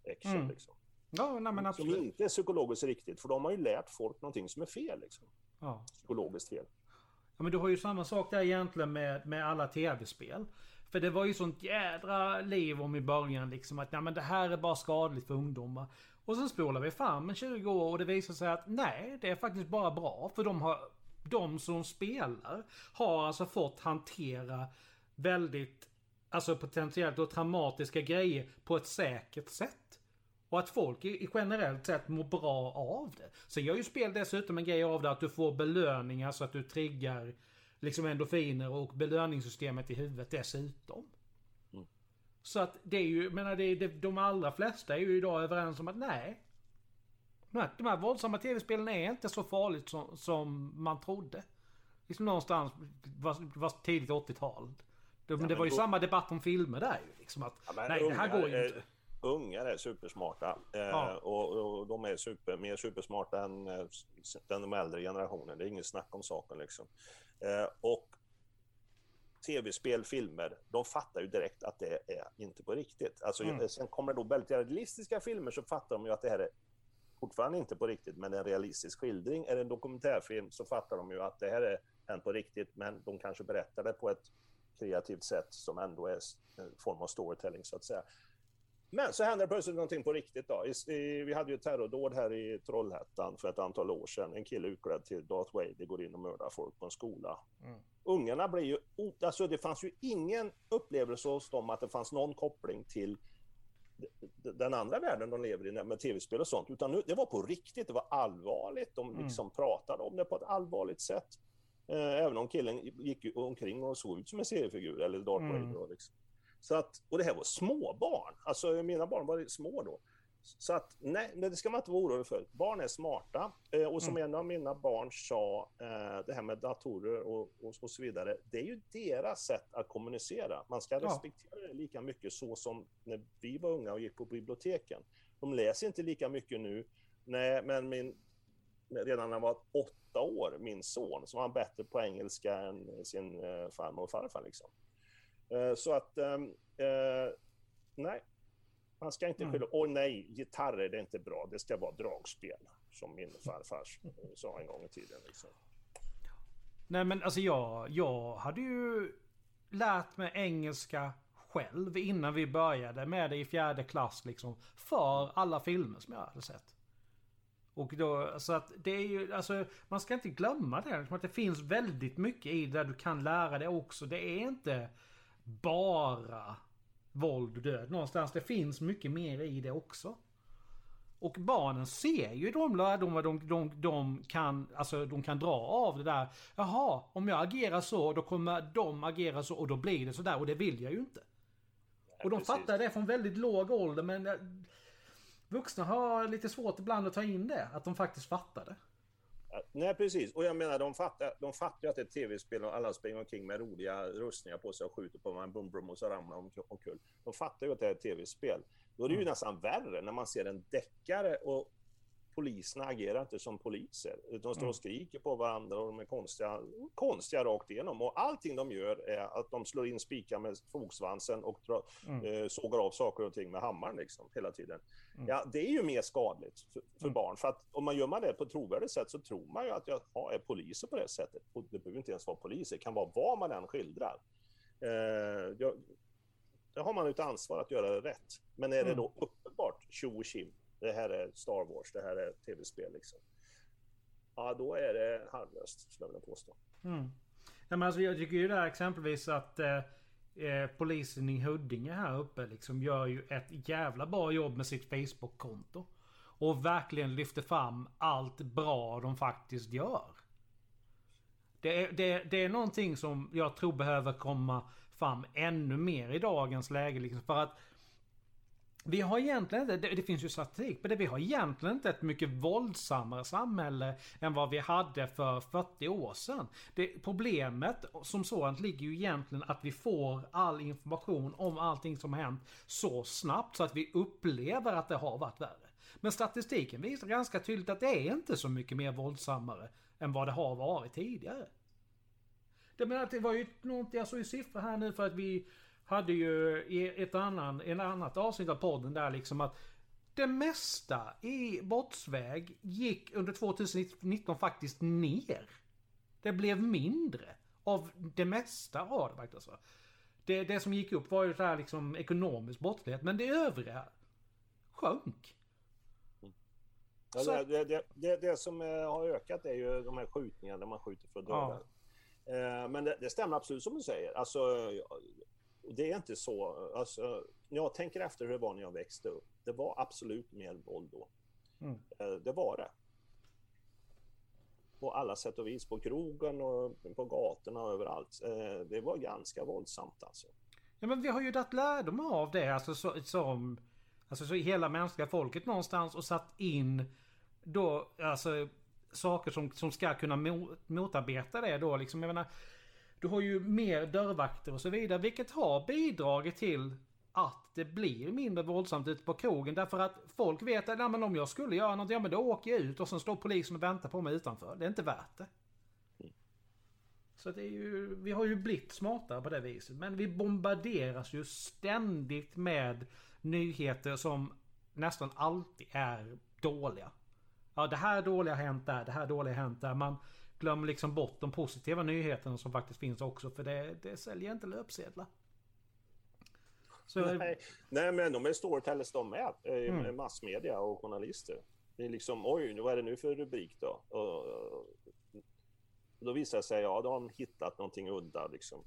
action mm. liksom. Ja, nej, men absolut. Som inte är psykologiskt riktigt, för de har ju lärt folk någonting som är fel. Liksom. Ja. Psykologiskt fel. Ja, men du har ju samma sak där egentligen med, med alla tv-spel. För det var ju sånt jädra liv om i början liksom att nej, men det här är bara skadligt för ungdomar. Och sen spolar vi fram en 20 år och det visar sig att nej, det är faktiskt bara bra. För de har de som spelar har alltså fått hantera väldigt, alltså potentiellt och traumatiska grejer på ett säkert sätt. Och att folk i generellt sett mår bra av det. Sen gör ju spel dessutom en grej av det att du får belöningar så att du triggar liksom endorfiner och belöningssystemet i huvudet dessutom. Mm. Så att det är ju, menar det, det, de allra flesta är ju idag överens om att nej, de här våldsamma tv-spelen är inte så farligt som, som man trodde. Liksom någonstans, var, var tidigt 80-tal. Det, ja, det var ju då... samma debatt om filmer där ju. Liksom att, ja, nej, det här går ju inte. Ungar är supersmarta eh, ja. och, och, de är super, mer supersmarta än eh, den de äldre generationen. Det är inget snack om saken liksom. Eh, och tv-spel, filmer, de fattar ju direkt att det är inte på riktigt. Alltså, mm. Sen kommer det då väldigt realistiska filmer så fattar de ju att det här är fortfarande inte på riktigt, men en realistisk skildring. Är det en dokumentärfilm så fattar de ju att det här är hänt på riktigt, men de kanske berättar det på ett kreativt sätt som ändå är en form av storytelling så att säga. Men så händer plötsligt någonting på riktigt. Då. vi hade ju ett terrordåd här i Trollhättan för ett antal år sedan. En kille utklädd till Darth Vader går in och mördar folk på en skola. Mm. Ungarna blir ju... Alltså det fanns ju ingen upplevelse hos dem att det fanns någon koppling till den andra världen de lever i med tv-spel och sånt, utan nu, det var på riktigt, det var allvarligt. De mm. liksom mm. pratade om det på ett allvarligt sätt. Eh, även om killen gick omkring och såg ut som en seriefigur eller Darth mm. Vader. Liksom. Så att, och det här var småbarn, alltså mina barn var små då. Så att nej, det ska man inte vara orolig för. Barn är smarta. Eh, och som mm. en av mina barn sa, eh, det här med datorer och, och, och, så vidare. Det är ju deras sätt att kommunicera. Man ska ja. respektera det lika mycket så som när vi var unga och gick på biblioteken. De läser inte lika mycket nu. Nej, men min, redan när han var åtta år, min son, så var han bättre på engelska än sin eh, farmor och farfar. Liksom. Eh, så att, ehm, eh, nej, man ska inte mm. skylla, åh nej, gitarrer det är inte bra, det ska vara dragspel. Som min farfar sa en gång i tiden. Liksom. Nej men alltså jag, jag hade ju lärt mig engelska själv innan vi började med det i fjärde klass liksom. För alla filmer som jag hade sett. Och då, så att det är ju, alltså man ska inte glömma det. Liksom att det finns väldigt mycket i det där du kan lära dig också. Det är inte bara våld och död någonstans. Det finns mycket mer i det också. Och barnen ser ju de lärdomar de, de, de, kan, alltså, de kan dra av det där. Jaha, om jag agerar så, då kommer de agera så och då blir det sådär och det vill jag ju inte. och de precis. fattar det från väldigt låg ålder men eh, vuxna har lite svårt ibland att ta in det, att de faktiskt fattar det. Nej, precis. Och jag menar, de fattar, de fattar att det är ett tv-spel och alla springer omkring med roliga rustningar på sig och skjuter på en bum bum och så ramlar de omkull. De fattar ju att det är ett tv-spel. Då är det ju mm. nästan värre när man ser en deckare och poliserna agerar inte som poliser. De står och mm. skriker på varandra och de är konstiga, konstiga rakt igenom. Och allting de gör är att de slår in spikar med fogsvansen och drar, mm. eh, sågar av saker och ting med hammaren liksom, hela tiden. Mm. Ja, det är ju mer skadligt för, för mm. barn. För att om man gör man det på ett trovärdigt sätt så tror man ju att jag är poliser på det sättet. Och det behöver inte ens vara poliser, det kan vara vad man än skildrar. Eh, jag, där har man ett ansvar att göra det rätt. Men är det Mm. då uppenbart tjo och tjim, det här är Star Wars, det här är tv-spel liksom. Ja, då är det harmlöst, skulle jag vilja påstå. Mm. Ja, men alltså, jag tycker ju där exempelvis att eh, eh, polisen i Huddinge här uppe liksom gör ju ett jävla bra jobb med sitt Facebook-konto. Och verkligen lyfter fram allt bra de faktiskt gör. Det är, det, det är någonting som jag tror behöver komma fram ännu mer i dagens läge. Liksom, för att vi har egentligen inte, det, det finns ju statistik på det, vi har egentligen inte ett mycket våldsammare samhälle än vad vi hade för 40 år sedan. Det, problemet som sådant ligger ju egentligen att vi får all information om allting som har hänt så snabbt så att vi upplever att det har varit värre. Men statistiken visar ganska tydligt att det är inte så mycket mer våldsammare än vad det har varit tidigare. Det, menar, att det var ju någonting, jag såg ju siffror här nu för att vi hade ju i ett annan, en annat avsnitt av podden där liksom att det mesta i brottsväg gick under 2019 faktiskt ner. Det blev mindre av det mesta av det faktiskt. Det, det som gick upp var ju så här liksom ekonomisk brottslighet men det övriga sjönk. Ja, Så- det, det, det, det, det som eh, har ökat är ju de här skjutningarna där man skjuter för att döda. Eh, Men det, det stämmer absolut som du säger. Alltså, det är inte så. Alltså, när jag tänker efter hur det var när jag växte upp. Det var absolut mer våld då. Mm. Eh, Det var det. På alla sätt och vis. På krogen och på gatorna och överallt. Eh, Det var ganska våldsamt alltså. Ja men vi har ju tagit lärdom av det alltså så, som Alltså så hela mänskliga folket någonstans och satt in då alltså saker som, som ska kunna mo- motarbeta det då liksom. Jag menar, du har ju mer dörrvakter och så vidare vilket har bidragit till att det blir mindre våldsamt ute på krogen därför att folk vet att men om jag skulle göra något, ja men då åker jag ut och sen står polisen och väntar på mig utanför. Det är inte värt det. Så det är ju, vi har ju blivit smartare på det viset. Men vi bombarderas ju ständigt med nyheter som nästan alltid är dåliga. Ja, det här dåliga har hänt där, det här dåliga har hänt där. Man glömmer liksom bort de positiva nyheterna som faktiskt finns också. För det, det säljer inte löpsedlar. Så, Nej, nej, men de är storytellers de med. eh, Mm. Massmedia och journalister. Det är liksom, oj, vad är det nu för rubrik då? Och, då visar det sig, ja, då har de hittat någonting udda liksom.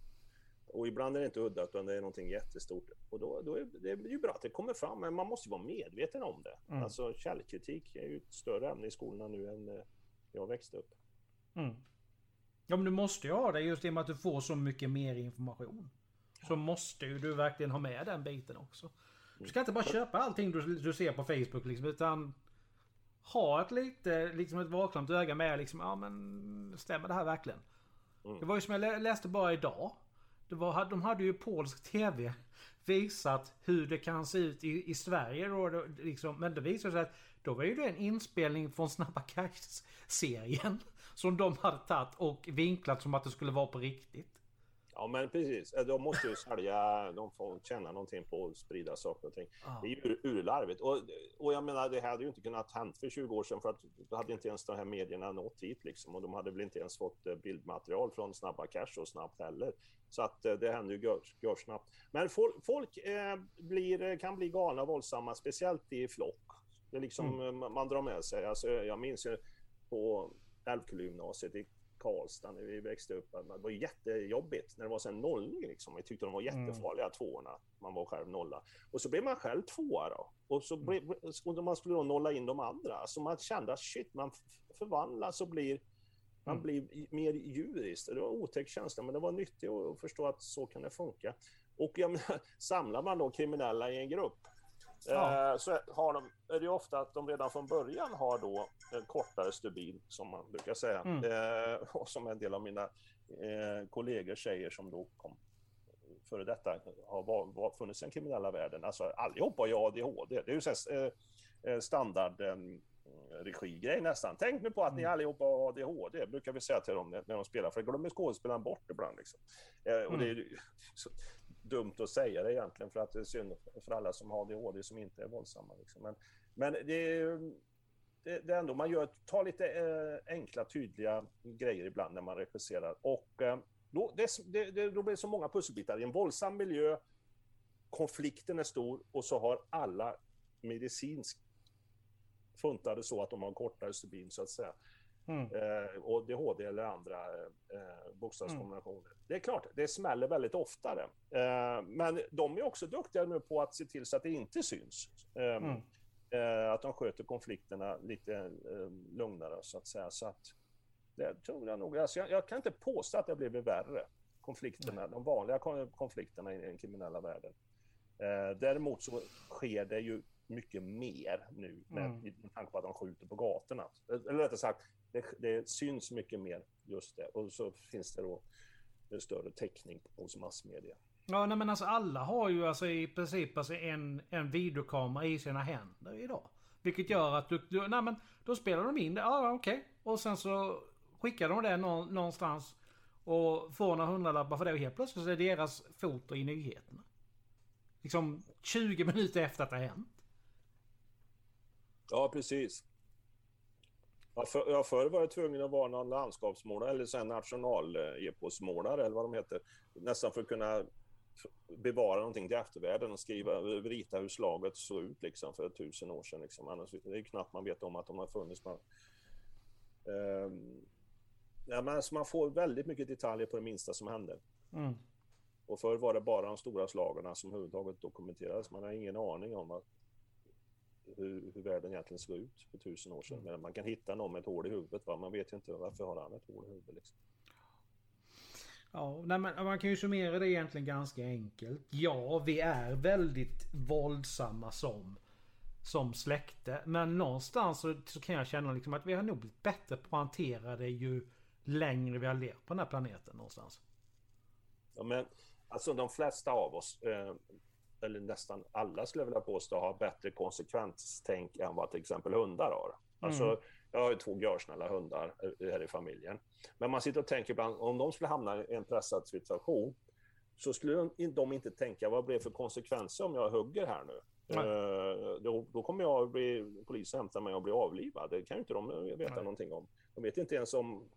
Och ibland är det inte udda, utan det är någonting jättestort. Och då, då är det är ju bra att det kommer fram, men man måste ju vara medveten om det. Mm. Alltså källkritik är ju ett större ämne i skolorna nu än när jag växte upp. Mm. Ja men du måste ju ha det just i och med att du får så mycket mer information. Så måste ju du verkligen ha med den biten också. Du ska inte bara köpa allting du, du ser på Facebook liksom utan ha ett lite, liksom ett vaksamt öga med liksom, ja men stämmer det här verkligen? Mm. Det var ju som jag lä- läste bara idag. Det var, de hade ju polsk TV visat hur det kan se ut i, i Sverige då, liksom, men det visade sig att då var ju det en inspelning från Snabba Cash-serien. Som de hade tagit och vinklat som att det skulle vara på riktigt. Ja, men precis. Eh, De måste ju sälja, de får tjäna någonting på att sprida saker och ting. Ja. Det är ju ur- urlarvigt. Och, och jag menar, det hade ju inte kunnat hänt för 20 år sedan för att då hade inte ens de här medierna nått hit liksom. Och de hade väl inte ens fått eh, bildmaterial från Snabba Cash och snabbt heller. Så att eh, det händer ju gör, gör snabbt. Men folk, folk eh, blir, kan bli galna och våldsamma, speciellt i flock. Det är liksom, man- man drar med sig. Alltså, jag minns ju på Älvkullegymnasiet i Karlstad när vi växte upp. Det var jättejobbigt när det var sen nollning. Liksom. Vi tyckte de var jättefarliga, tvåorna. Man var själv nolla. Och så blev man själv tvåa då. Och så blev, och man skulle då nolla in de andra. Så man kände att shit, man förvandlas och blir man Mm. blir mer djuriskt. Det var en otäck känsla, men det var nyttigt att förstå att så kan det funka. Och jag menar, samlar man då kriminella i en grupp Ja. eh, så har de, är det ofta att de redan från början har då en kortare stubin, som man brukar säga. Mm. Eh, och som en del av mina eh, kollegor säger som då kom före detta har var, var, funnits i den kriminella världen. Alltså allihopa har ju ADHD. Det är ju så här, eh, eh, standard eh, regigrej nästan. Tänk nu på att ni Mm. allihopa har ADHD, brukar vi säga till dem när, de spelar, för det glömmer skådespelaren bort ibland. Liksom. Eh, och det är ju så dumt att säga det egentligen, för att det är synd för alla som har ADHD som inte är våldsamma. Liksom. Men, men det är det, det är ändå, man gör, tar lite eh, enkla, tydliga grejer ibland när man regisserar. Och eh, Då, det, det, då blir det så många pusselbitar. I en våldsam miljö, konflikten är stor och så har alla medicinskt funtade så att de har kortare stubin så att säga. Mm. Eh, och DHD eller andra eh, bokstavskombinationer. Mm. Det är klart, det smäller väldigt oftare. Eh, men de är också duktiga nu på att se till så att det inte syns. Eh, mm. Eh, att de sköter konflikterna lite eh, lugnare så att säga. Så att, det tror jag nog. Alltså jag, jag kan inte påstå att det har blivit värre, konflikterna, de vanliga konflikterna i den kriminella världen. däremot så sker det ju mycket mer nu med, mm. med tanke på att de skjuter på gatorna. Eller rättare sagt, det, det, syns mycket mer just det. Och så finns det då en större täckning hos massmedia. Ja, nej, men alltså alla har ju alltså i princip alltså en, en videokamera i sina händer idag. Vilket gör att du, du nej men då spelar de in det, ja okej. Okay. Och sen så skickar de det någonstans och får några hundralappar för det och helt plötsligt så är det deras foto i nyheterna. Liksom 20 minuter efter att det har hänt. Ja, precis. Jag för, förr var jag tvungen att vara någon landskapsmålare eller sen nationaleposmålare eh, eller vad de heter. Nästan för att kunna bevara någonting till eftervärlden och skriva, rita hur slaget såg ut liksom för tusen år sedan. Liksom. Annars det är knappt man vet om att de har funnits. Man, um, ja, men alltså man får väldigt mycket detaljer på det minsta som händer. Mm. Och förr var det bara de stora slagen som överhuvudtaget dokumenterades. Man har ingen aning om att hur, hur världen egentligen såg ut för tusen år sedan. Mm. Men man kan hitta någon med ett hål i huvudet. Va? Man vet ju inte varför har han ett hål i huvudet. Liksom. Ja, nej, men man kan ju summera det egentligen ganska enkelt. Ja, vi är väldigt våldsamma som, som släkte. Men någonstans så, så kan jag känna liksom att vi har nog blivit bättre på att hantera det ju längre vi har levt på den här planeten någonstans. Ja, men alltså de flesta av oss, eh, eller nästan alla skulle jag vilja påstå, har bättre konsekvenstänk än vad till exempel hundar har. Alltså, mm. Jag har ju två görsnälla hundar här i familjen. Men man sitter och tänker ibland, om de skulle hamna i en pressad situation, så skulle de inte tänka, vad blir det för konsekvenser om jag hugger här nu? Uh, då, då, kommer jag bli, polisen hämtar mig och bli avlivad. Det kan ju inte de veta Nej. någonting om. De vet inte ens om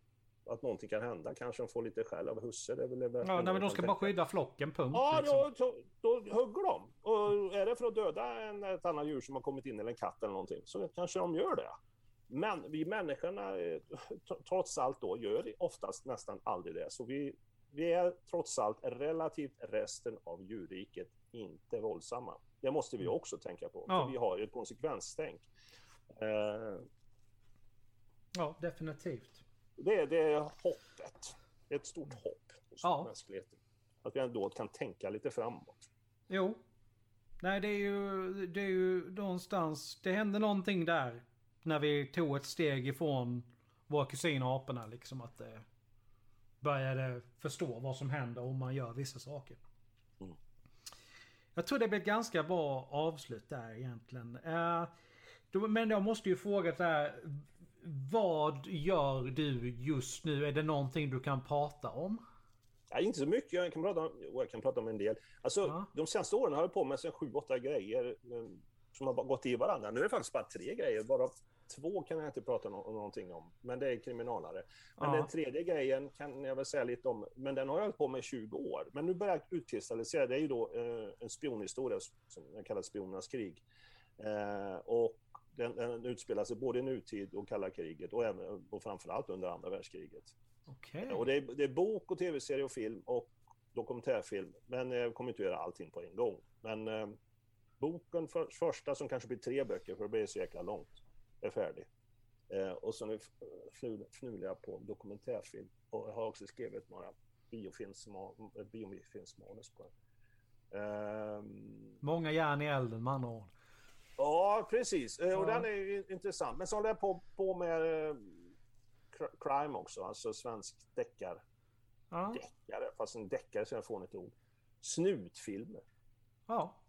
att någonting kan hända. Kanske de får lite skäll av husse. Det är väl ja, nej, men de ska bara skydda flocken, punkt. Ja, liksom. då, då, då, hugger de. Och är det för att döda en, ett annat djur som har kommit in, eller en katt eller någonting, så kanske de gör det. Men vi människorna, eh, trots allt då, gör oftast nästan aldrig det. Så vi, vi är trots allt relativt resten av djurriket inte våldsamma. Det måste vi mm. också tänka på, ja. för vi har ju ett konsekvenstänk. Eh, ja, definitivt det, det är hoppet. Ett stort hopp hos ja. mänskligheten. Att vi ändå kan tänka lite framåt. Jo. Nej, det är ju, det är ju någonstans, det hände någonting där. När vi tog ett steg ifrån våra kusiner aporna liksom att det började förstå vad som händer om man gör vissa saker. Mm. Jag tror det blir ett ganska bra avslut där egentligen. Uh, men jag måste ju fråga så här. Vad gör du just nu? Är det någonting du kan prata om? Ja, inte så mycket. Jag kan prata om, jag kan prata om en del. Alltså, ja. De senaste åren har jag på med sju, åtta grejer eh, som har gått i varandra. Nu är det faktiskt bara tre grejer, bara två kan jag inte prata no någonting om. Men det är kriminalare. Men ja. den tredje grejen kan jag väl säga lite om, men den har jag hållit på med i 20 år. Men nu börjar jag utkristallisera. Det är ju då eh, en spionhistoria som jag kallar Spionernas krig. Eh, och den, den utspelar sig både i nutid och kalla kriget och, även, och framförallt under andra världskriget. Okay. Och det är, det är bok och tv-serie och film och dokumentärfilm. Men jag kommer inte att göra allting på en gång. Men eh, boken för, första, som kanske blir tre böcker, för det blir så jäkla långt, är färdig. Eh, och så nu fnular jag på dokumentärfilm och jag har också skrivit några biofilmsmanus på det. Um, Många järn i elden med andra ord. Ja, precis. Ja. Och den är intressant. Men så håller jag på, på med eh, crime också, alltså svensk deckar. Ja. Deckare, fast en deckare så jag får ett ord. Snutfilmer. Ja.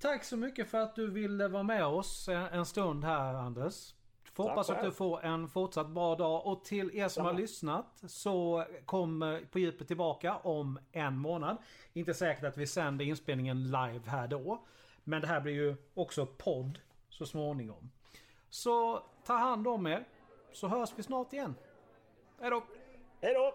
Tack så mycket för att du ville vara med oss en stund här Anders. Får hoppas att du får en fortsatt bra dag och till er som ja. har lyssnat så kommer På djupet tillbaka om en månad. Inte säkert att vi sänder inspelningen live här då. Men det här blir ju också podd så småningom. Så ta hand om er så hörs vi snart igen. Hejdå! Hej då!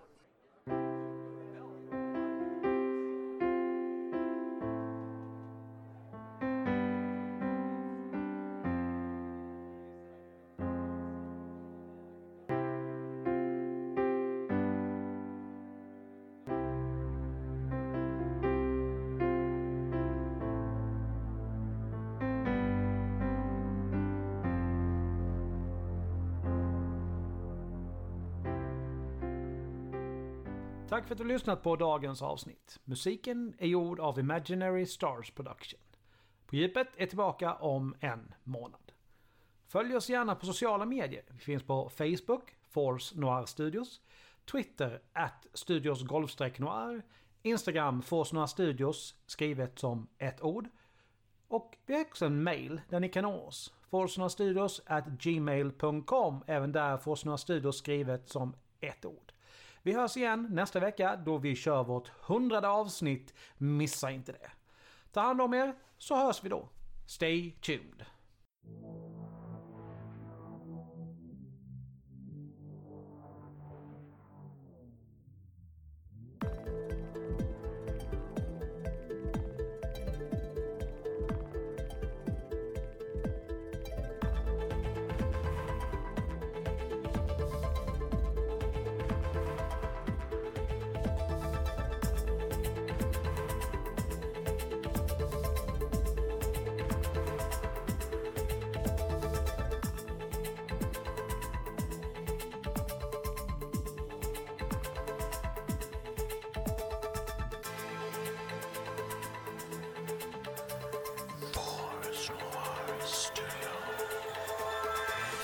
Tack för att du har lyssnat på dagens avsnitt. Musiken är gjord av Imaginary Stars Production. På djupet är tillbaka om en månad. Följ oss gärna på sociala medier. Vi finns på Facebook, Force Noir Studios, Twitter, at Studios Noir, Instagram, Force Noir Studios, skrivet som ett ord. Och vi har också en mail där ni kan nå oss. Studios at gmail.com. Även där Force Studios skrivet som ett ord. Vi hörs igen nästa vecka då vi kör vårt hundrade avsnitt. Missa inte det. Ta hand om er så hörs vi då. Stay tuned.